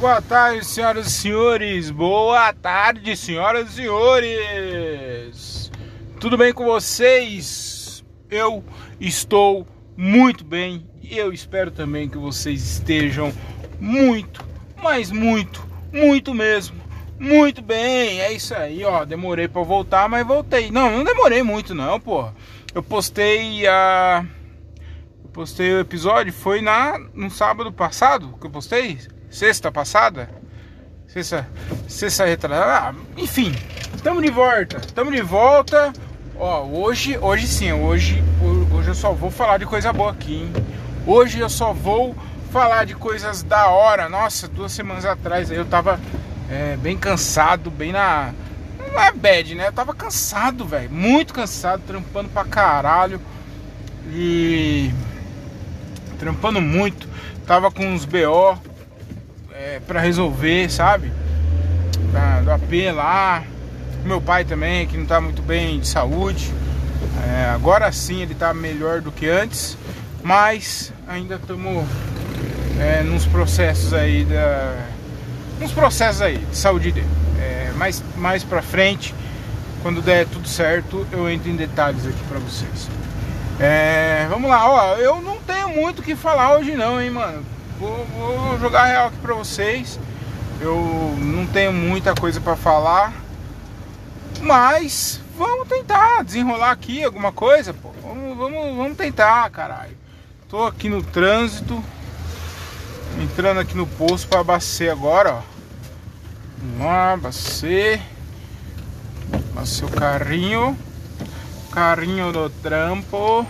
Boa tarde, senhoras e senhores. Boa tarde, senhoras e senhores. Tudo bem com vocês? Eu estou muito bem e eu espero também que vocês estejam muito, mas muito, muito mesmo. Muito bem, é isso aí, ó. Demorei para voltar, mas voltei. Não, não demorei muito não, pô. Eu postei a eu postei o episódio foi na no sábado passado que eu postei sexta passada, sexta, sexta retrasada, ah, enfim, estamos de volta, estamos de volta. Ó, hoje, hoje sim, hoje, hoje eu só vou falar de coisa boa aqui, hein? Hoje eu só vou falar de coisas da hora. Nossa, duas semanas atrás eu tava é, bem cansado, bem na. Não é bad, né? Eu tava cansado, velho. Muito cansado, trampando pra caralho. E. Trampando muito. Tava com uns BO é, para resolver, sabe? Da, do AP lá. Meu pai também, que não tá muito bem de saúde. É, agora sim ele tá melhor do que antes, mas ainda estamos é, nos processos aí da. Nos processos aí de saúde dele. É, mais, mais pra frente, quando der tudo certo, eu entro em detalhes aqui pra vocês. É, vamos lá, ó, eu não tenho muito o que falar hoje não, hein, mano Vou, vou jogar real aqui pra vocês. Eu não tenho muita coisa para falar. Mas vamos tentar desenrolar aqui alguma coisa, pô. Vamos, vamos, vamos tentar, caralho. Tô aqui no trânsito. Entrando aqui no posto para abastecer agora, ó. Vamos lá, abastecer. Abastecer o carrinho. Carrinho do trampo.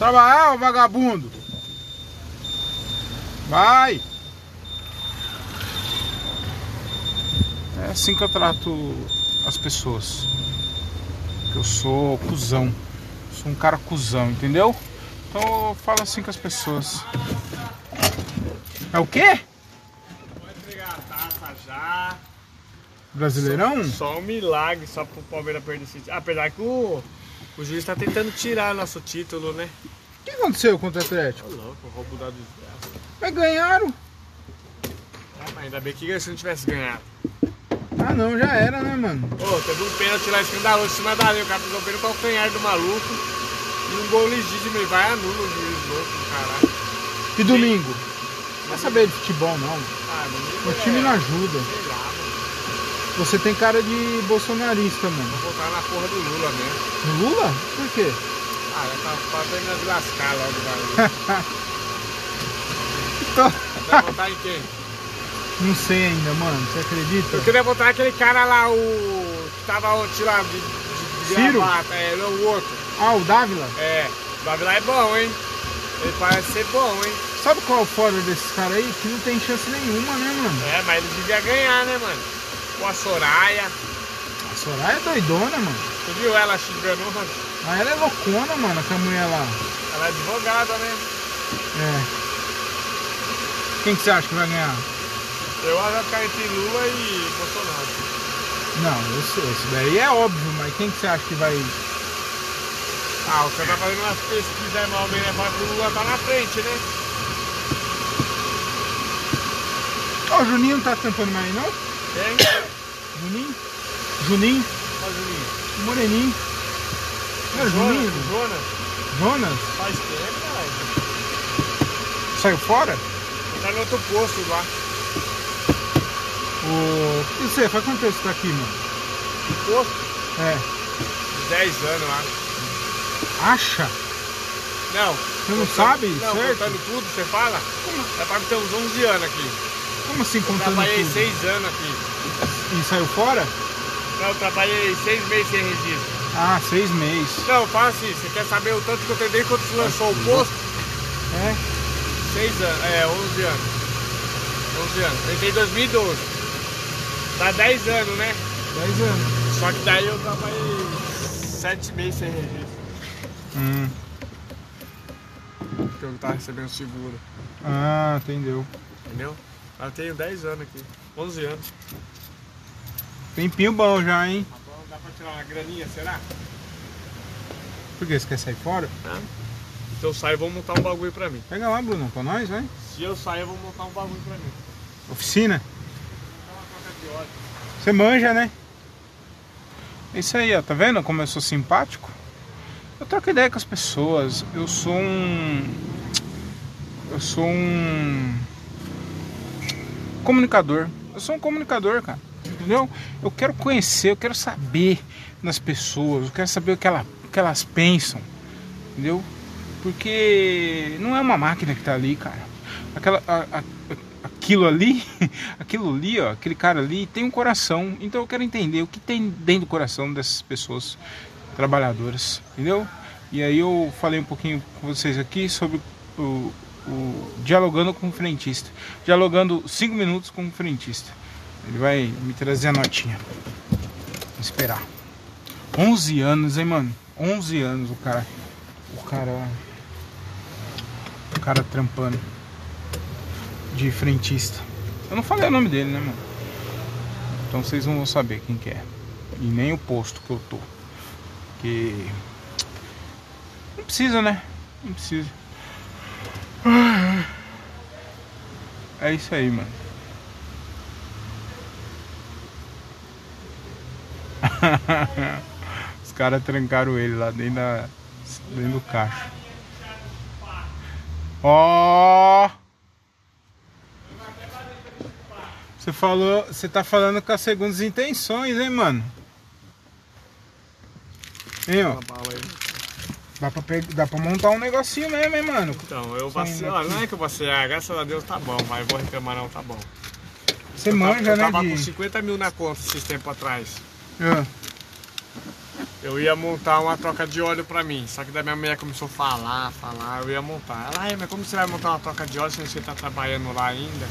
Trabalhar, vagabundo. Vai. É assim que eu trato as pessoas. Que eu sou cuzão. Sou um cara cuzão, entendeu? Então eu falo assim com as pessoas. É o quê? Pode entregar a taça já. Brasileirão? Só, só um milagre, só pro Palmeiras perder esse. Apesar que o, o juiz tá tentando tirar nosso título, né? O que aconteceu contra o Atlético? Ô louco, roubo da desgraça. Mas ganharam. É, mas ainda bem que se não tivesse ganhado. Ah não, já era, né, mano? Ô, teve um pênalti lá escandaloso em cima da linha, o cara pisou bem no calcanhar do maluco. E um gol legítimo, ele vai anula o juiz louco, caralho. E domingo? Não vai saber de futebol, não. Ah, mas O time não ajuda. Sei lá. Você tem cara de bolsonarista, mano. Vou voltar na porra do Lula mesmo. No Lula? Por qué? Ah, já tá terminar de lascar logo, cara. Tô- Vai votar em quem? Não sei ainda, mano. Você acredita? Eu queria botar aquele cara lá, o. que tava ontem lá de, de, de Ciro? gravata, é, não, o outro. Ah, o Dávila? É, o Davi lá é bom, hein? Ele parece ser bom, hein? Sabe qual é o foda desses caras aí? Que não tem chance nenhuma, né, mano? É, mas ele devia ganhar, né, mano? Ou a Soraya. A Soraya é doidona, mano. Tu viu ela xingando? mano? Mas ela é loucona, mano, com a mulher lá. Ela é advogada, né? É. Quem que você acha que vai ganhar? Eu acho que vai entre Lula e Bolsonaro. Não, eu sei, isso daí é óbvio, mas quem que você acha que vai. Ah, o cara tá fazendo umas pesquisas aí, mal bem, né? Fala que o Lula tá na frente, né? Ó, o Juninho não tá tampando mais aí, não? Tem? Juninho? Juninho? Ó, Juninho. O Moreninho. Não é Juninho? Jonas, Jonas, faz tempo, caralho. Saiu fora? Tá no outro posto lá. O... E você, faz quanto tempo você tá aqui, mano? Posto? É. 10 anos lá. Acha? Não. Você não contando- sabe, Não, certo? contando tudo, você fala? Já tá ter uns 11 anos aqui. Como assim Eu contando trabalhei tudo? 6 anos aqui. E saiu fora? Não, eu trabalhei 6 meses sem registro. Ah, seis meses. Não, fala assim, você quer saber o tanto que eu tenho desde quando você lançou o posto? É? 6 anos, é, 11 anos. 11 anos. Eu entrei em 2012. Dá 10 anos, né? Dez anos. Só que daí eu trabalhei 7 meses sem registro. Hum. Porque eu tava recebendo seguro. Ah, entendeu. Entendeu? Eu tenho 10 anos aqui. 11 anos. Tempinho bom já, hein? Tá Dá pra tirar uma graninha, será? Por que? Você quer sair fora? Hã? Se eu sair, vou montar um bagulho pra mim. Pega lá, Bruno, pra nós, vai. Se eu sair, eu vou montar um bagulho pra mim. Oficina. Dá uma troca de óleo. Você manja, né? É isso aí, ó. Tá vendo como eu sou simpático? Eu troco ideia com as pessoas. Eu sou um. Eu sou um. Comunicador. Eu sou um comunicador, cara. Entendeu? Eu quero conhecer, eu quero saber das pessoas, eu quero saber o que, ela, o que elas pensam. Entendeu? Porque não é uma máquina que tá ali, cara. Aquela, a- a- aquilo ali, aquilo ali, ó, aquele cara ali tem um coração. Então eu quero entender o que tem dentro do coração dessas pessoas trabalhadoras, entendeu? E aí eu falei um pouquinho com vocês aqui sobre o, o dialogando com o frentista, dialogando cinco minutos com o frentista. Ele vai me trazer a notinha. Vou esperar. 11 anos, hein, mano? 11 anos o cara, o cara, o cara trampando de frentista. Eu não falei o nome dele, né, mano? Então vocês não vão saber quem que é. E nem o posto que eu tô. Que. Não precisa, né? Não precisa. É isso aí, mano. Os caras trancaram ele lá dentro, da, dentro do caixa. Ó! Você falou, você tá falando com as segundas intenções, hein, mano? Hein, ó. Dá pra, pe- dá pra montar um negocinho mesmo, hein, mano? Então, eu Olha, aqui. não é que eu vacilei, ah, graças a Deus tá bom, mas vou reclamar não, tá bom. Você eu manja, tava, eu né, tava de... com 50 mil na conta esses tempos atrás. Ah, Eu ia montar uma troca de óleo pra mim, só que daí minha mulher começou a falar, falar, eu ia montar. Ela, "Ai, mas como você vai montar uma troca de óleo se você tá trabalhando lá ainda?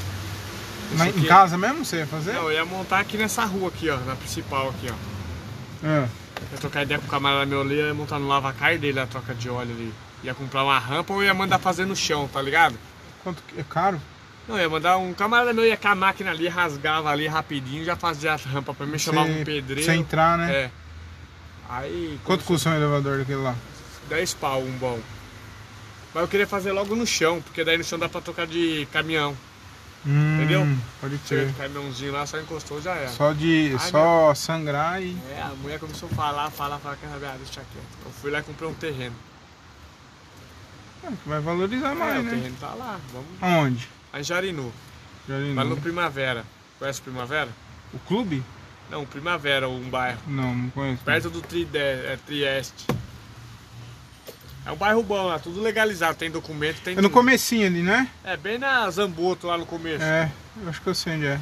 Isso em casa mesmo você ia fazer? Não, eu ia montar aqui nessa rua aqui, ó, na principal aqui, ó. Ah, Eu ia trocar ideia com o camarada meu ali, ia montar no lavacar dele a troca de óleo ali. Ia comprar uma rampa ou ia mandar fazer no chão, tá ligado? quanto que é caro? Não, ia mandar um camarada meu ia com a máquina ali, rasgava ali rapidinho, já fazia a rampa pra mim, chamava um pedreiro. Você entrar, né? É. Aí. Quanto custa um elevador daquele lá? 10 pau um bom. Mas eu queria fazer logo no chão, porque daí no chão dá pra tocar de caminhão. Hum, Entendeu? Pode ser. de caminhãozinho lá, só encostou, já era. Só de. Só sangrar e. É, a mulher começou a falar, falar, falar, que ah, deixa quieto. Eu fui lá e comprei um terreno. Ah, Vai valorizar É, mais, o né? terreno tá lá, vamos. Aonde? Lá em Jarinu, Jarinu. lá no Primavera. Conhece o Primavera? O clube? Não, Primavera, um bairro. Não, não conheço. Perto do Tride, é, Trieste. É um bairro bom lá, tudo legalizado, tem documento, tem É no comecinho ali, né? É bem na Zamboto lá no começo. É. É, eu acho que eu sei onde é.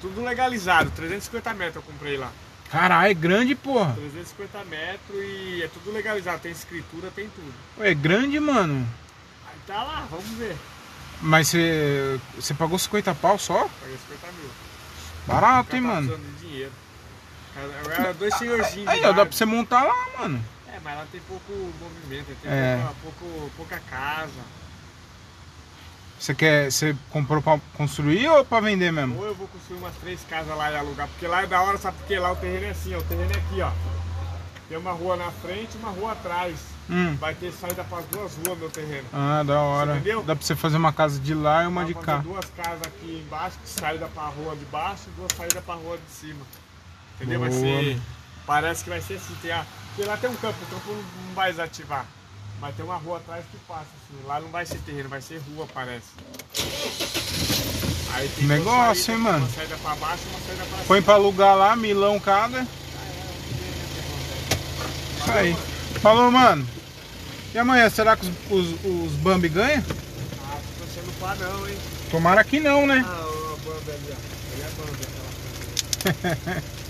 tudo legalizado, 350 metros eu comprei lá. Caralho, é grande, porra. 350 metros e é tudo legalizado, tem escritura, tem tudo. É grande, mano. Aí tá lá, vamos ver. Mas você. Você pagou 50 pau só? Paguei 50 mil. Barato, hein, Tá mano? de dinheiro. Era dois senhorzinhos. Aí, ó, dá pra você montar lá, mano. Mas lá tem pouco movimento, tem É. pouca, pouco, pouca casa. Você quer. Você comprou pra construir ou pra vender mesmo? Ou eu vou construir umas três casas lá e alugar, porque lá é da hora, sabe? Porque lá o terreno é assim, ó. O terreno é aqui, ó. Tem uma rua na frente e uma rua atrás. Hum. Vai ter saída para as duas ruas meu terreno. Ah, da hora. Você entendeu? Dá pra você fazer uma casa de lá e uma Vai de cá. duas casas aqui embaixo, saída para a rua de baixo e duas saídas para a rua de cima. Entendeu? Vai Boa. ser. Parece que vai ser assim. Tem a, porque lá tem um campo, o campo não, vai desativar. Mas tem uma rua atrás que passa, assim. Lá não vai ser terreno, vai ser rua, parece. Aí tem Negócio, saídas, hein, mano? Uma saída para baixo uma saída para Põe pra alugar lá, milão cada. Isso aí. Falou, mano. E amanhã, será que os, os, os Bambi ganham? Ah, tô sendo pá não, hein? Tomara que não, né? Ah, o Bambi ali, ó. Ele é Bambi, aquela coisa.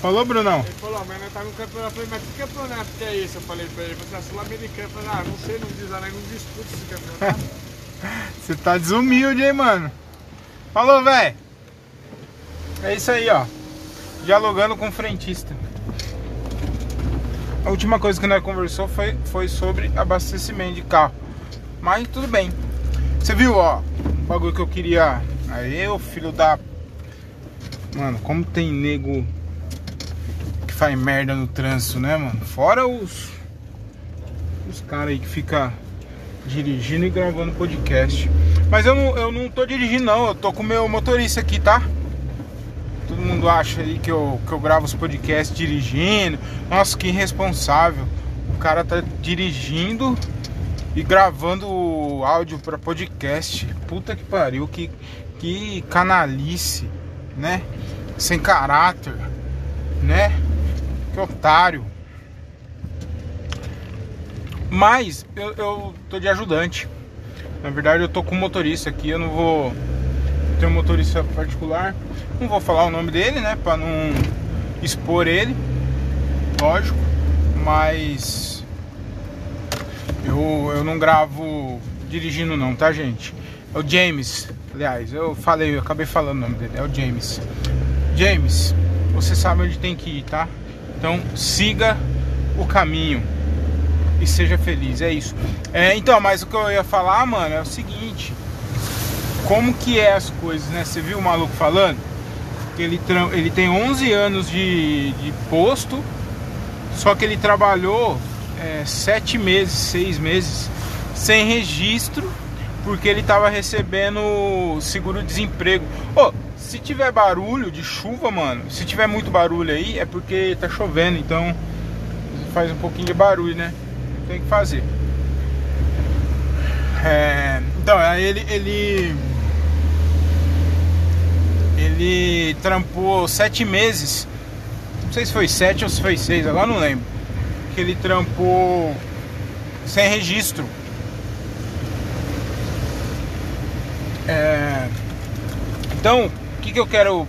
Falou, Brunão? Ele falou, mas nós tá no campeonato. Eu falei, mas que campeonato que é esse? Eu falei pra ele, você é sul-americano. Eu falei, ah, não sei, não diz lá, não disputa esse campeonato. Você tá desumilde, hein, mano? Falou, velho. É isso aí, ó. Dialogando com o frentista. A última coisa que nós conversou foi, foi sobre abastecimento de carro. Mas tudo bem. Você viu, ó, o bagulho que eu queria. Aí, o filho da. Mano, como tem nego faz merda no trânsito, né, mano? Fora os. Os caras aí que fica dirigindo e gravando podcast. Mas eu não, eu não tô dirigindo não, eu tô com o meu motorista aqui, tá? Todo mundo acha aí que eu, que eu gravo os podcasts dirigindo. Nossa, que irresponsável. O cara tá dirigindo e gravando áudio para podcast. Puta que pariu, que, que canalice, né? Sem caráter, né? Que otário. Mas eu, eu tô de ajudante. Na verdade eu tô com motorista aqui, eu não vou ter um motorista particular. Não vou falar o nome dele, né? Pra não expor ele. Lógico. Mas eu, eu não gravo dirigindo não, tá gente? É o James. Aliás, eu falei, eu acabei falando o nome dele, é o James. James, você sabe onde tem que ir, tá? Então siga o caminho e seja feliz, é isso. É, então, mas o que eu ia falar, mano, é o seguinte. Como que é as coisas, né? Você viu o maluco falando? ele, ele tem 11 anos de, de posto, só que ele trabalhou é, 7 meses, 6 meses sem registro, porque ele estava recebendo seguro-desemprego. Oh, se tiver barulho de chuva, mano, se tiver muito barulho aí, é porque tá chovendo, então faz um pouquinho de barulho, né? Tem que fazer. É, então, aí ele, ele ele trampou sete meses. Não sei se foi sete ou se foi seis, agora não lembro. Que ele trampou sem registro. É... Então, que, que eu quero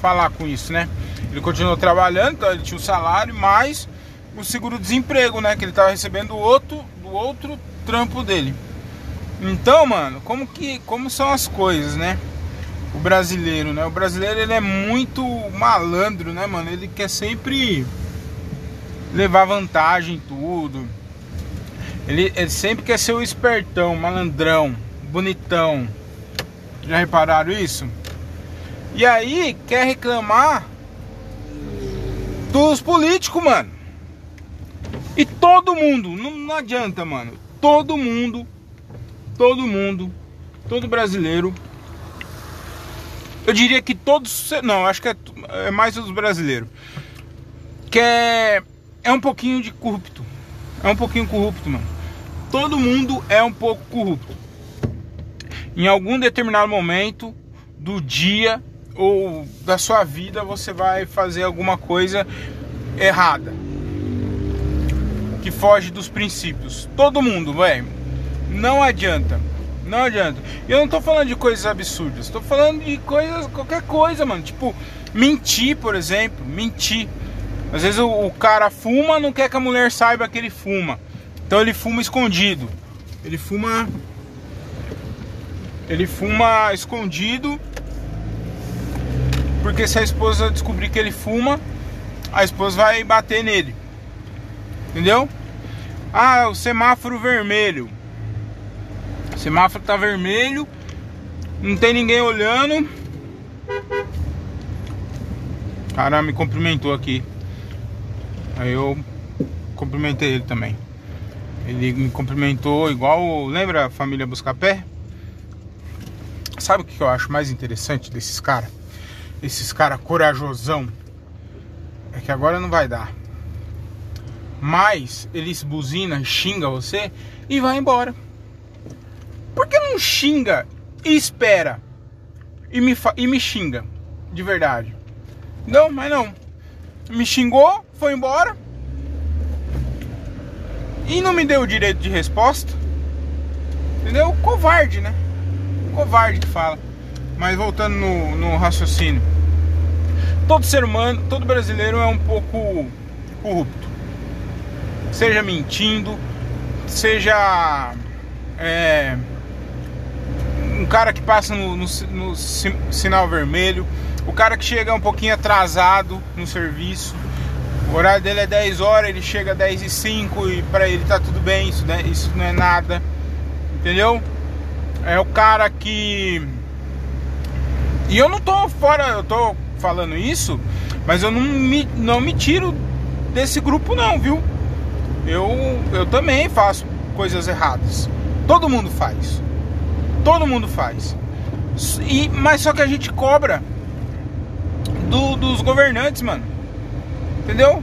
falar com isso, né? Ele continuou trabalhando, então ele tinha o salário, mais o seguro-desemprego, né? Que ele estava recebendo do outro, do outro trampo dele. Então, mano, como que como são as coisas, né? o brasileiro, né? O brasileiro ele é muito malandro, né, mano? Ele quer sempre levar vantagem em tudo. Ele, ele sempre quer ser o espertão, malandrão, bonitão. Já repararam isso? E aí quer reclamar dos políticos, mano. E todo mundo, não, não adianta, mano. Todo mundo, todo mundo, todo brasileiro eu diria que todos. Não, acho que é, é mais os brasileiros. Que é, é um pouquinho de corrupto. É um pouquinho corrupto, mano. Todo mundo é um pouco corrupto. Em algum determinado momento do dia ou da sua vida você vai fazer alguma coisa errada. Que foge dos princípios. Todo mundo, velho. Não adianta. Não adianta. Eu não tô falando de coisas absurdas, tô falando de coisas, qualquer coisa, mano. Tipo, mentir, por exemplo. Mentir. Às vezes o, o cara fuma, não quer que a mulher saiba que ele fuma. Então ele fuma escondido. Ele fuma. Ele fuma escondido. Porque se a esposa descobrir que ele fuma, a esposa vai bater nele. Entendeu? Ah, o semáforo vermelho. O semáforo tá vermelho, não tem ninguém olhando. Cara me cumprimentou aqui. Aí eu cumprimentei ele também. Ele me cumprimentou igual. Lembra a família Buscapé? Sabe o que eu acho mais interessante desses caras? Esses caras corajosão. É que agora não vai dar. Mas eles buzinam, xinga você e vai embora. Por que não xinga e espera? E me, e me xinga, de verdade. Não, mas não. Me xingou, foi embora. E não me deu o direito de resposta. Entendeu? Covarde, né? Covarde que fala. Mas voltando no, no raciocínio. Todo ser humano, todo brasileiro é um pouco corrupto. Seja mentindo, seja. É, um cara que passa no, no, no, sinal vermelho, o cara que chega um pouquinho atrasado no serviço. O horário dele é 10 horas, ele chega 10 e 5 e para ele tá tudo bem, isso, né? isso não é nada. Entendeu? É o cara que. E eu não tô fora, eu tô falando isso, mas eu não me, não me tiro desse grupo não, viu? eu, eu também faço coisas erradas. Todo mundo faz. Todo mundo faz. E, mas só que a gente cobra do, dos governantes, mano. Entendeu?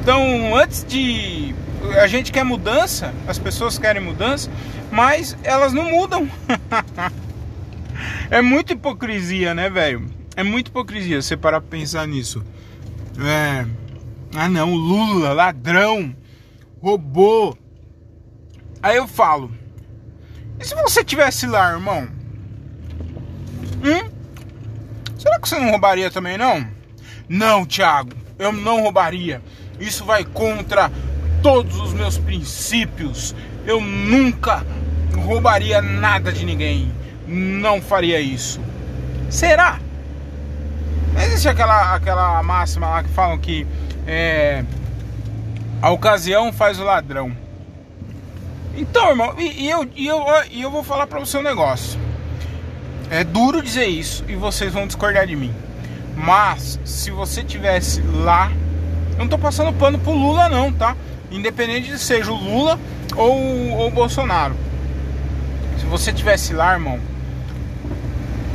Então, antes de. A gente quer mudança, as pessoas querem mudança, mas elas não mudam. é muita hipocrisia, né, velho? É muita hipocrisia você parar pra pensar nisso. É. Ah, não, Lula, ladrão, robô. Aí eu falo: e se você tivesse lá, irmão? Hum? Será que você não roubaria também, não? Não, Thiago, eu não roubaria. Isso vai contra todos os meus princípios. Eu nunca roubaria nada de ninguém. Não faria isso. Será? Existe aquela, aquela máxima lá que falam que é, a ocasião faz o ladrão. Então, irmão, e, e eu, e, eu, e eu vou falar para você um negócio. É duro dizer isso e vocês vão discordar de mim. Mas se você tivesse lá, eu não tô passando pano pro Lula não, tá? Independente de seja o Lula ou o Bolsonaro. Se você tivesse lá, irmão,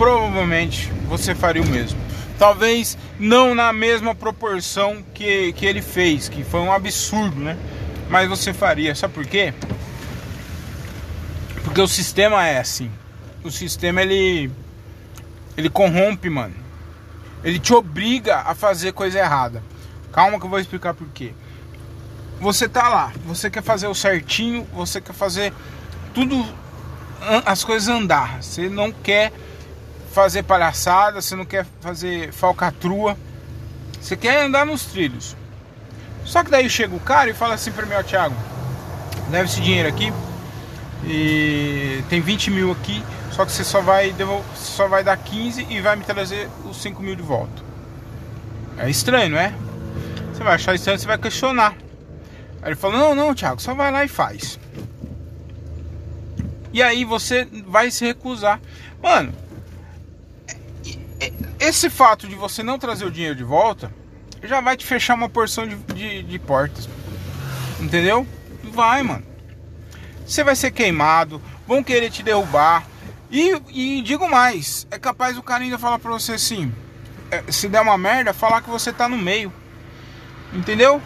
provavelmente você faria o mesmo. Talvez não na mesma proporção que, que ele fez, que foi um absurdo, né? Mas você faria, sabe por quê? Porque o sistema é assim. O sistema ele ele corrompe, mano. Ele te obriga a fazer coisa errada. Calma que eu vou explicar por quê. Você tá lá, você quer fazer o certinho, você quer fazer tudo as coisas andar. Você não quer fazer palhaçada, você não quer fazer falcatrua. Você quer andar nos trilhos. Só que daí chega o cara e fala assim para mim, ó Thiago, leva esse dinheiro aqui, e tem 20 mil aqui, só que você só vai, só vai dar 15 e vai me trazer os 5 mil de volta. É estranho, não é? Você vai achar estranho, você vai questionar. Aí ele falou: Não, não, Thiago, só vai lá e faz. E aí você vai se recusar. Mano, esse fato de você não trazer o dinheiro de volta já vai te fechar uma porção de, de, de portas. Entendeu? Vai, mano você vai ser queimado, vão querer te derrubar. E, e digo mais, é capaz o cara ainda falar pra você assim, é, se der uma merda, falar que você tá no meio. Entendeu?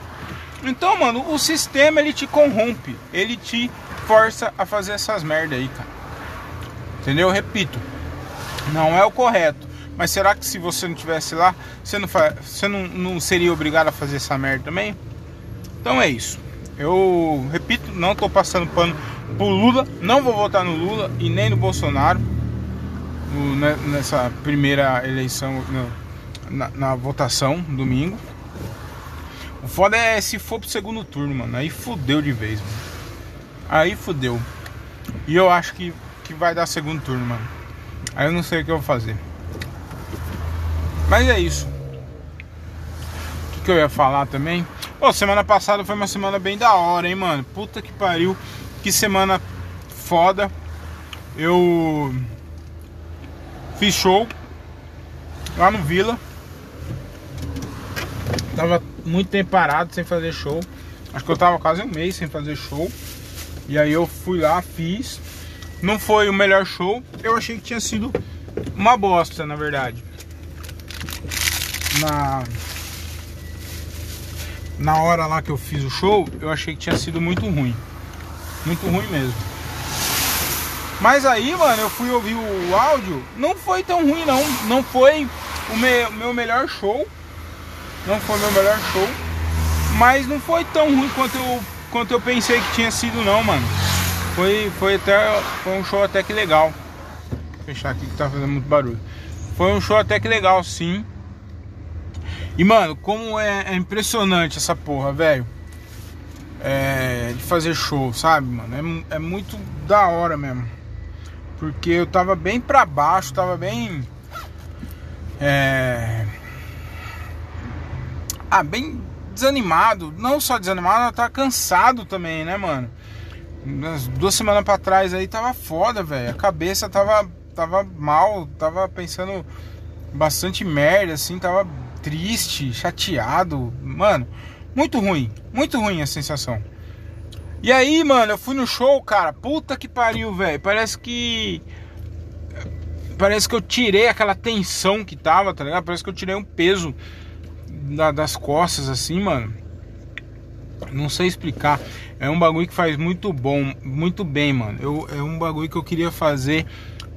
Então, mano, o sistema ele te corrompe, ele te força a fazer essas merda aí, cara. Entendeu? Repito, não é o correto. Mas será que se você não tivesse lá, você não, você não, não seria obrigado a fazer essa merda também? Então é isso. Eu repito, não tô passando pano pro Lula, não vou votar no Lula e nem no Bolsonaro né, nessa primeira eleição na, na, votação domingo. O foda é se for pro segundo turno, mano. Aí fudeu de vez, mano. Aí fudeu. E eu acho que, que vai dar segundo turno, mano. Aí eu não sei o que eu vou fazer. Mas é isso. O que, que eu ia falar também? Pô, semana passada foi uma semana bem da hora, hein, mano. Puta que pariu. Que semana foda. Eu fiz show lá no Vila. Tava muito tempo parado sem fazer show. Acho que eu tava quase um mês sem fazer show. E aí eu fui lá, fiz. Não foi o melhor show. Eu achei que tinha sido uma bosta, na verdade. Na na hora lá que eu fiz o show, eu achei que tinha sido muito ruim. Muito ruim mesmo. Mas aí, mano, eu fui ouvir o áudio, não foi tão ruim não. Não foi o meu, meu melhor show. Não foi meu melhor show. Mas não foi tão ruim quanto eu, quanto eu pensei que tinha sido não, mano. Foi, foi até foi um show até que legal. Vou fechar aqui que tá fazendo muito barulho. Foi um show até que legal, sim. E mano, como é, é impressionante essa porra, velho é, de fazer show, sabe, mano? É, é muito da hora mesmo. Porque eu tava bem pra baixo, tava bem. É. Ah, bem desanimado. Não só desanimado, tava cansado também, né, mano? Duas semanas pra trás aí tava foda, velho. A cabeça tava, tava mal, tava pensando bastante merda, assim, tava triste, chateado. Mano, Muito ruim, muito ruim a sensação. E aí, mano, eu fui no show, cara. Puta que pariu, velho. Parece que. Parece que eu tirei aquela tensão que tava, tá ligado? Parece que eu tirei um peso da, das costas, assim, mano. Não sei explicar. É um bagulho que faz muito bom, muito bem, mano. Eu, é um bagulho que eu queria fazer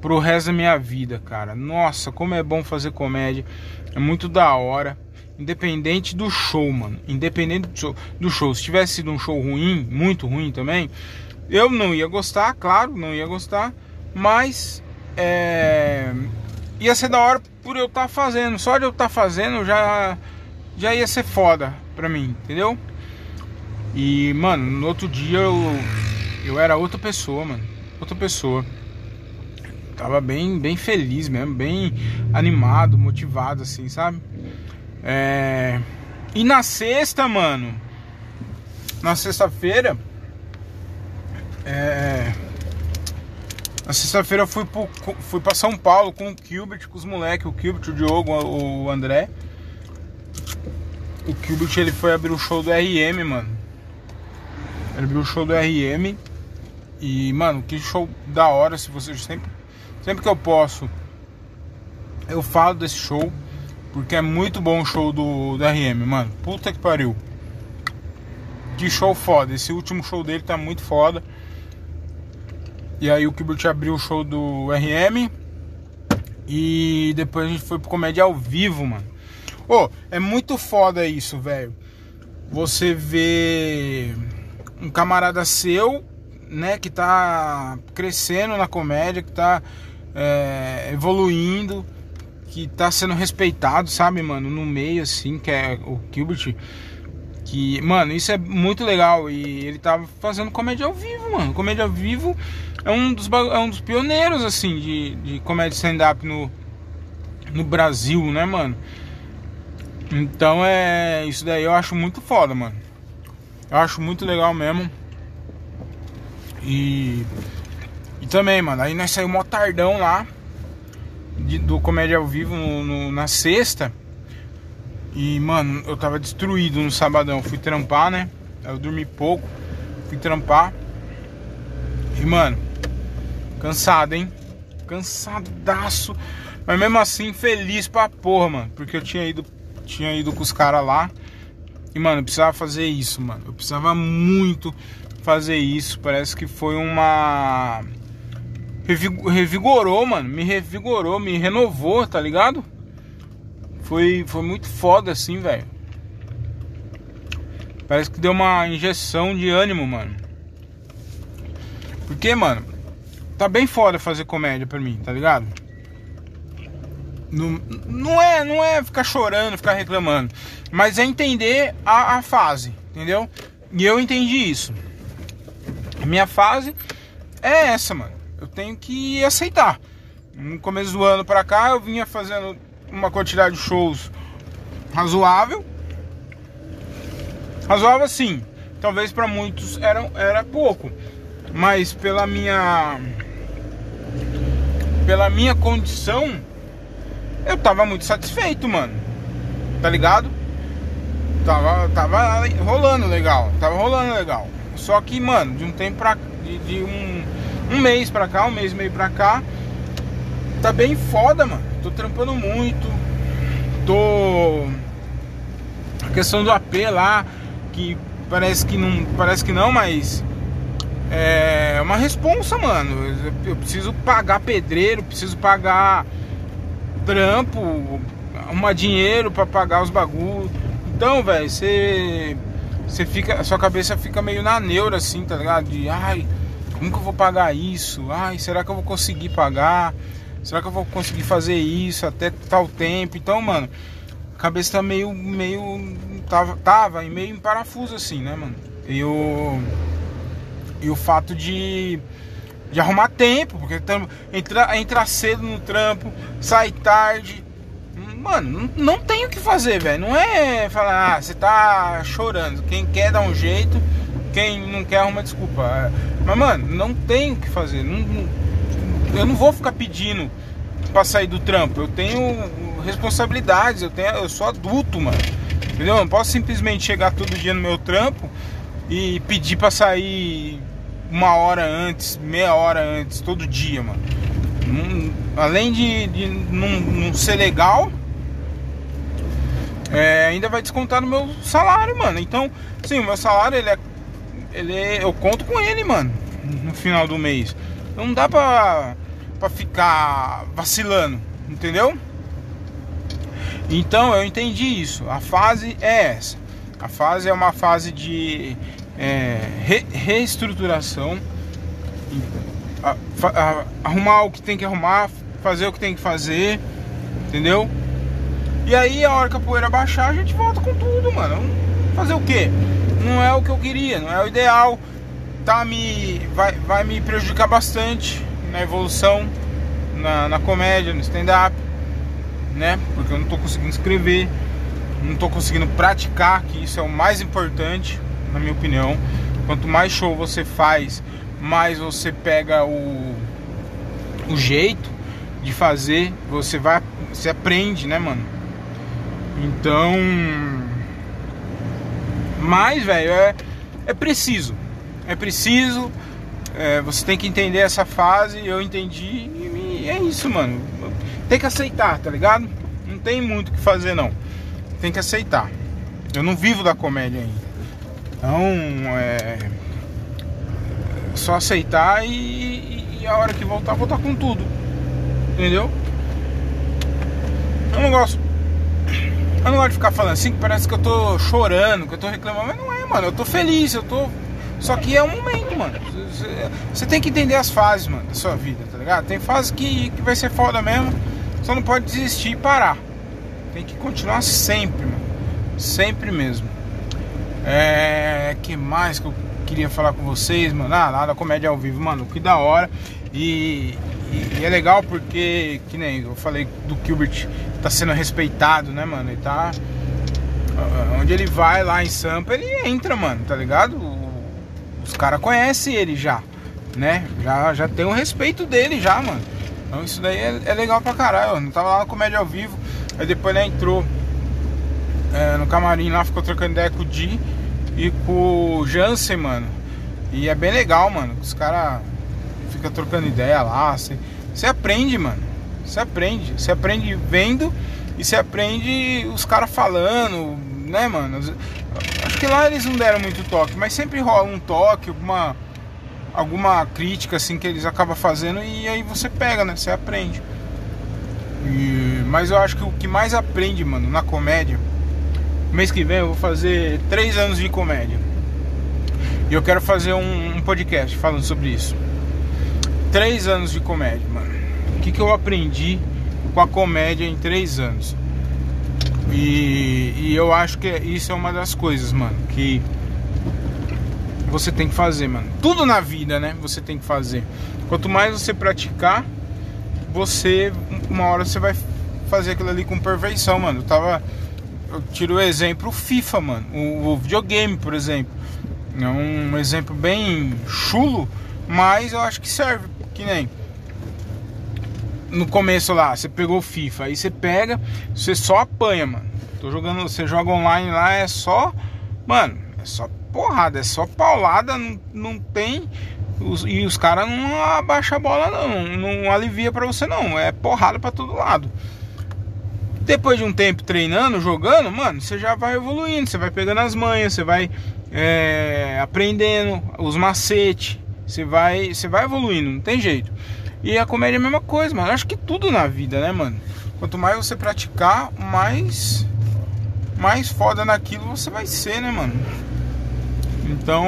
pro resto da minha vida, cara. Nossa, como é bom fazer comédia. É muito da hora. Independente do show, mano. Independente do show. Do show. Se tivesse sido um show ruim, muito ruim também, eu não ia gostar, claro, não ia gostar. Mas é, ia ser da hora por eu estar tá fazendo. Só de eu estar tá fazendo já, já ia ser foda pra mim, entendeu? E, mano, no outro dia eu, eu era outra pessoa, mano. Outra pessoa. Tava bem, bem feliz mesmo, bem animado, motivado, assim, sabe? É... E na sexta, mano, na sexta-feira, é... na sexta-feira eu fui, pro, fui pra São Paulo com o Gilbert, com os moleques, o Gilbert, o Diogo, o André. O Gilbert ele foi abrir o show do RM, mano. Ele abriu o show do RM. E, mano, que show da hora. Se vocês sempre, sempre que eu posso, eu falo desse show. Porque é muito bom o show do, do RM, mano. Puta que pariu. Que show foda. Esse último show dele tá muito foda. E aí o Kibert abriu o show do RM. E depois a gente foi pro comédia ao vivo, mano. Ô, oh, é muito foda isso, velho. Você vê um camarada seu, né, que tá crescendo na comédia, que tá é, evoluindo, que tá sendo respeitado, sabe, mano, no meio assim, que é o Gilbert. Que, mano, isso é muito legal. E ele tava fazendo comédia ao vivo, mano. Comédia ao vivo é um dos, é um dos pioneiros, assim, de, de comédia stand-up no, no Brasil, né, mano? Então é. Isso daí eu acho muito foda, mano. Eu acho muito legal mesmo. E. Também, mano, aí nós saímos mó tardão lá. De, do Comédia ao Vivo no, no, na sexta. E, mano, eu tava destruído no sabadão. Fui trampar, né? Eu dormi pouco. Fui trampar. E, mano, cansado, hein? Cansadaço. Mas mesmo assim, feliz pra porra, mano. Porque eu tinha ido, tinha ido com os caras lá. E, mano, eu precisava fazer isso, mano. Eu precisava muito fazer isso. Parece que foi uma. Revigorou, mano. Me revigorou, me renovou, tá ligado? Foi, foi muito foda assim, velho. Parece que deu uma injeção de ânimo, mano. Porque, mano, tá bem foda fazer comédia pra mim, tá ligado? Não, não, é, não é ficar chorando, ficar reclamando, mas é entender a, a fase, entendeu? E eu entendi isso. A minha fase é essa, mano. Eu tenho que aceitar. No começo do ano pra cá, eu vinha fazendo uma quantidade de shows razoável. Razoável sim. Talvez para muitos era, era pouco. Mas pela minha pela minha condição eu tava muito satisfeito, mano. Tá ligado? Tava, tava rolando legal, tava rolando legal. Só que, mano, de um tempo pra. De, de um, um mês pra cá, um mês e meio pra cá, tá bem foda, mano. Tô trampando muito. Tô. A questão do AP lá, que parece que não. Parece que não, mas. É uma responsa, mano. Eu preciso pagar pedreiro, preciso pagar trampo, arrumar dinheiro para pagar os bagulhos. Então, velho, você você fica, sua cabeça fica meio na neura assim, tá ligado? De ai, como que eu vou pagar isso? Ai, será que eu vou conseguir pagar? Será que eu vou conseguir fazer isso até tal tempo? Então, mano, a cabeça tá meio meio tava tava meio em parafuso assim, né, mano? E o e o fato de de arrumar tempo, porque entrar, entrar cedo no trampo, sair tarde. Mano, não, não tem o que fazer, velho. Não é falar, ah, você tá chorando. Quem quer dar um jeito, quem não quer arruma desculpa. Mas, mano, não tem o que fazer. Não, não, eu não vou ficar pedindo pra sair do trampo. Eu tenho responsabilidades, eu, tenho, eu sou adulto, mano. Entendeu? Eu não posso simplesmente chegar todo dia no meu trampo e pedir pra sair uma hora antes, meia hora antes, todo dia, mano. além de, de não, não, ser legal, é, ainda vai descontar no meu salário, mano. Então, sim, o meu salário ele é, ele é, eu conto com ele, mano, no final do mês. Não dá pra, pra ficar vacilando, entendeu? Então eu entendi isso. A fase é essa. A fase é uma fase de é, re, reestruturação, a, a, arrumar o que tem que arrumar, fazer o que tem que fazer, entendeu? E aí a hora que a poeira baixar, a gente volta com tudo, mano. Fazer o que? Não é o que eu queria, não é o ideal. Tá me. Vai, vai me prejudicar bastante na evolução, na, na comédia, no stand-up, né? Porque eu não tô conseguindo escrever, não tô conseguindo praticar, que isso é o mais importante na minha opinião. Quanto mais show você faz, mais você pega o, o jeito de fazer, você vai, você aprende, né, mano? Então, mas, velho, é, é preciso, é preciso. É, você tem que entender essa fase. Eu entendi e é isso, mano. Tem que aceitar, tá ligado? Não tem muito o que fazer, não. Tem que aceitar. Eu não vivo da comédia ainda. Então é só aceitar e, e, a hora que voltar, voltar com tudo. Entendeu? Eu não gosto. Eu não gosto de ficar falando assim que parece que eu tô chorando, que eu tô reclamando, mas não é, mano. Eu tô feliz, eu tô. Só que é um momento, mano. Você tem que entender as fases, mano, da sua vida, tá ligado? Tem fases que, que vai ser foda mesmo. Só não pode desistir e parar. Tem que continuar sempre, mano. Sempre mesmo. É. que mais que eu queria falar com vocês, mano? Ah, nada, comédia ao vivo, mano, que da hora. E, e, e, é legal porque, que nem eu falei do Gilbert, tá sendo respeitado, né, mano? Ele tá. Onde ele vai lá em Sampa, ele entra, mano, tá ligado? Os caras conhecem ele já, né? Já, já tem o respeito dele já, mano. Então isso daí é, é legal pra caralho. Eu não tava lá na comédia ao vivo, aí depois ele entrou é, no camarim lá, ficou trocando ideia com o Di e com o Jansen, mano. E é bem legal, mano. Os caras ficam trocando ideia lá. Você aprende, mano. Você aprende. Você aprende vendo e você aprende os caras falando, né, mano? Acho que lá eles não deram muito toque, mas sempre rola um toque, alguma, alguma crítica assim que eles acabam fazendo e aí você pega, né? Você aprende. E, mas eu acho que o que mais aprende, mano, na comédia mês que vem eu vou fazer três anos de comédia. E eu quero fazer um, um podcast falando sobre isso. Três anos de comédia, mano. O que, que eu aprendi com a comédia em três anos? E, e eu acho que isso é uma das coisas, mano, que você tem que fazer, mano. Tudo na vida, né? Você tem que fazer. Quanto mais você praticar, você, uma hora você vai fazer aquilo ali com perfeição, mano. Eu tava eu tiro o exemplo FIFA, mano. O, o, videogame, por exemplo. É um exemplo bem chulo, mas eu acho que serve. Que nem no começo lá, você pegou FIFA, aí você pega, você só apanha, mano. Tô jogando, você joga online lá, é só, mano, é só porrada, é só paulada, não, não tem. Os, e os caras não abaixam a bola, não, não alivia para você, não. É porrada para todo lado. Depois de um tempo treinando, jogando, mano, você já vai evoluindo, você vai pegando as manhas, você vai é, aprendendo os macetes, você vai, você vai evoluindo, não tem jeito. E a comédia é a mesma coisa, mano. Acho que tudo na vida, né, mano? Quanto mais você praticar, mais mais foda naquilo você vai ser, né, mano? Então,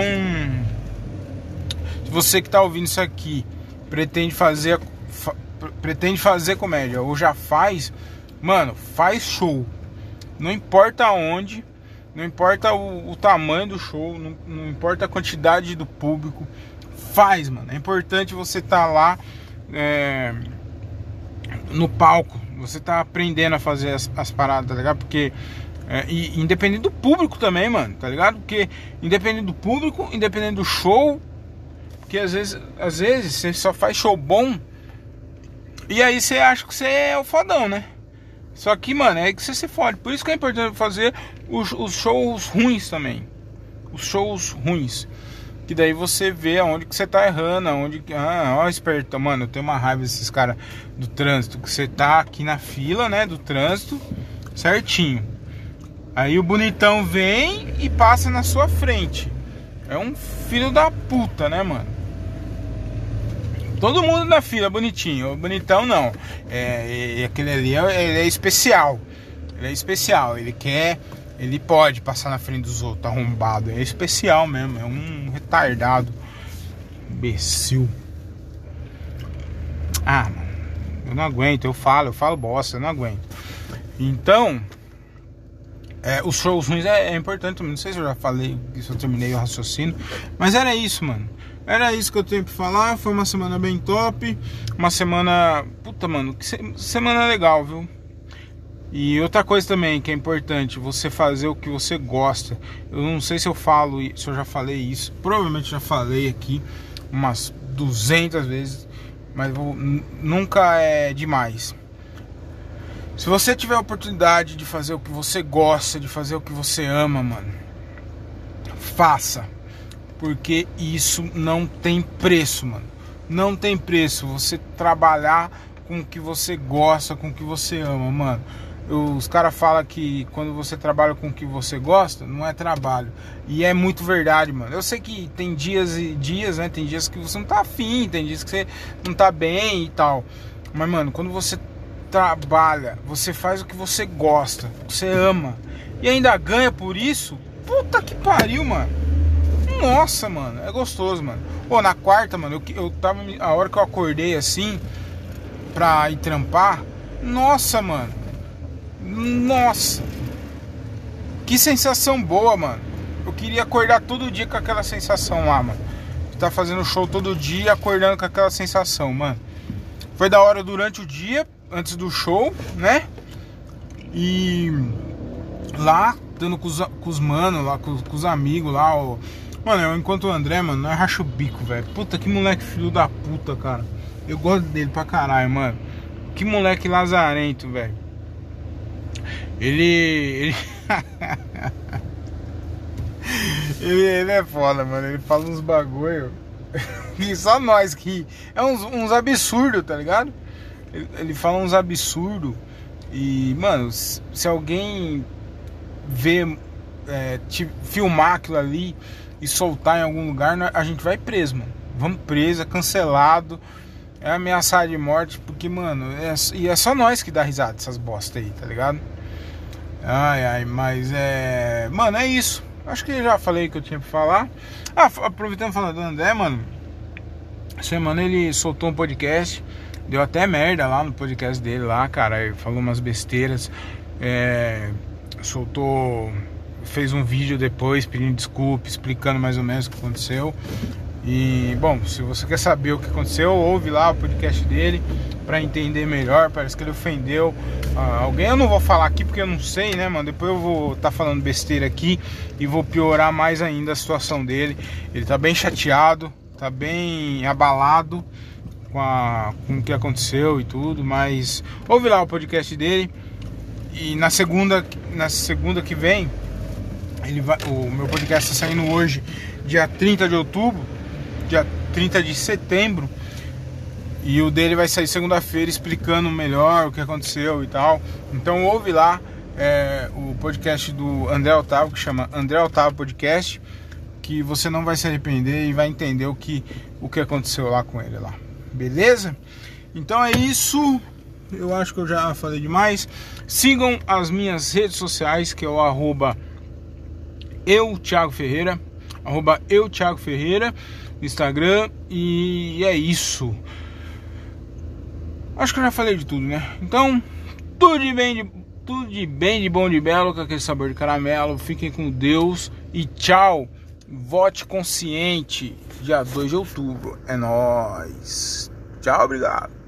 se você que tá ouvindo isso aqui pretende fazer pretende fazer comédia ou já faz, Mano, faz show. Não importa onde, não importa o, o tamanho do show, não, não, importa a quantidade do público. Faz, mano. É importante você estar tá lá é, no palco. Você tá aprendendo a fazer as, as paradas, tá ligado? Porque. É, e independente do público também, mano, tá ligado? Porque independente do público, independente do show, porque às vezes, às vezes você só faz show bom e aí você acha que você é o fodão, né? Só que, mano, é que você se fode. Por isso que é importante fazer os, os shows ruins também. Os shows ruins. Que daí você vê aonde que você tá errando, aonde que. Ah, ó, esperto. Mano, eu tenho uma raiva desses caras do trânsito. Que você tá aqui na fila, né? Do trânsito, certinho. Aí o bonitão vem e passa na sua frente. É um filho da puta, né, mano? Todo mundo na fila bonitinho. O bonitão não. É, aquele ali é, ele é especial. Ele é especial. Ele quer ele pode passar na frente dos outros, arrombado. É especial mesmo, é um retardado. Imbecil. Ah, mano, eu não aguento, eu falo, eu falo bosta, eu não aguento. Então, é, os shows ruins é, é, importante, não sei se eu já falei, se eu terminei o raciocínio, mas era isso, mano. Era isso que eu tenho pra falar. Foi uma semana bem top. Uma semana. Puta, mano, que semana legal, viu? E outra coisa também que é importante, você fazer o que você gosta. Eu não sei se eu falo, se eu já falei isso, provavelmente já falei aqui umas 200 vezes, mas vou, nunca é demais. Se você tiver a oportunidade de fazer o que você gosta, de fazer o que você ama, mano, faça. Porque isso não tem preço, mano. Não tem preço você trabalhar com o que você gosta, com o que você ama, mano os caras falam que quando você trabalha com o que você gosta, não é trabalho. E é muito verdade, mano. Eu sei que tem dias e dias, né? Tem dias que você não tá afim, tem dias que você não tá bem e tal. Mas, mano, quando você trabalha, você faz o que você gosta, você ama, e ainda ganha por isso, puta que pariu, mano. Nossa, mano, é gostoso, mano. Pô, na quarta, mano, eu, eu tava. A hora que eu acordei assim, pra ir trampar, nossa, mano nossa! Que sensação boa, mano. Eu queria acordar todo dia com aquela sensação lá, mano. Tá fazendo show todo dia, acordando com aquela sensação, mano. Foi da hora durante o dia, antes do show, né? E lá, dando com os, com os manos, lá, com, com, os amigos lá, ó. Mano, eu enquanto o André, mano, não é racho o bico, velho. Puta que moleque filho da puta, cara. Eu gosto dele pra caralho, mano. Que moleque lazarento, velho. Ele. Ele... ele, ele é foda, mano. Ele fala uns bagulho. só nós que. É uns, uns absurdos, tá ligado? Ele, ele fala uns absurdos. E, mano, se, alguém ver, é, te, filmar aquilo ali e soltar em algum lugar, a gente vai preso, mano. Vamos preso, é cancelado, é ameaçado de morte, porque, mano, é, e é só nós que dá risada dessas bosta aí, tá ligado? Ai, ai, mas é. Mano, é isso. Acho que já falei que eu tinha pra falar. Ah, aproveitando falando do André, mano. Semana ele soltou um podcast. Deu até merda lá no podcast dele lá, cara. Ele falou umas besteiras. É, soltou. Fez um vídeo depois pedindo desculpa, explicando mais ou menos o que aconteceu. E bom, se você quer saber o que aconteceu, ouve lá o podcast dele para entender melhor. Parece que ele ofendeu ah, alguém. Eu não vou falar aqui porque eu não sei, né, mano? Depois eu vou estar tá falando besteira aqui e vou piorar mais ainda a situação dele. Ele tá bem chateado, tá bem abalado com, a, com o que aconteceu e tudo, mas ouve lá o podcast dele. E na segunda, na segunda que vem, ele vai, o meu podcast está saindo hoje, dia 30 de outubro dia 30 de setembro. E o dele vai sair segunda-feira explicando melhor o que aconteceu e tal. Então ouve lá é, o podcast do André Otávio, que chama André Otávio Podcast, que você não vai se arrepender e vai entender o que, o que aconteceu lá com ele lá. Beleza? Então é isso. Eu acho que eu já falei demais. Sigam as minhas redes sociais, que é o arroba eu, Thiago Ferreira. Arroba eu, Thiago Ferreira. Instagram e é isso. Acho que eu já falei de tudo, né? Então, tudo de bem de, tudo de bem de bom de belo com aquele sabor de caramelo. Fiquem com Deus e tchau. Vote consciente, dia 2 de outubro. É nós. Tchau, obrigado.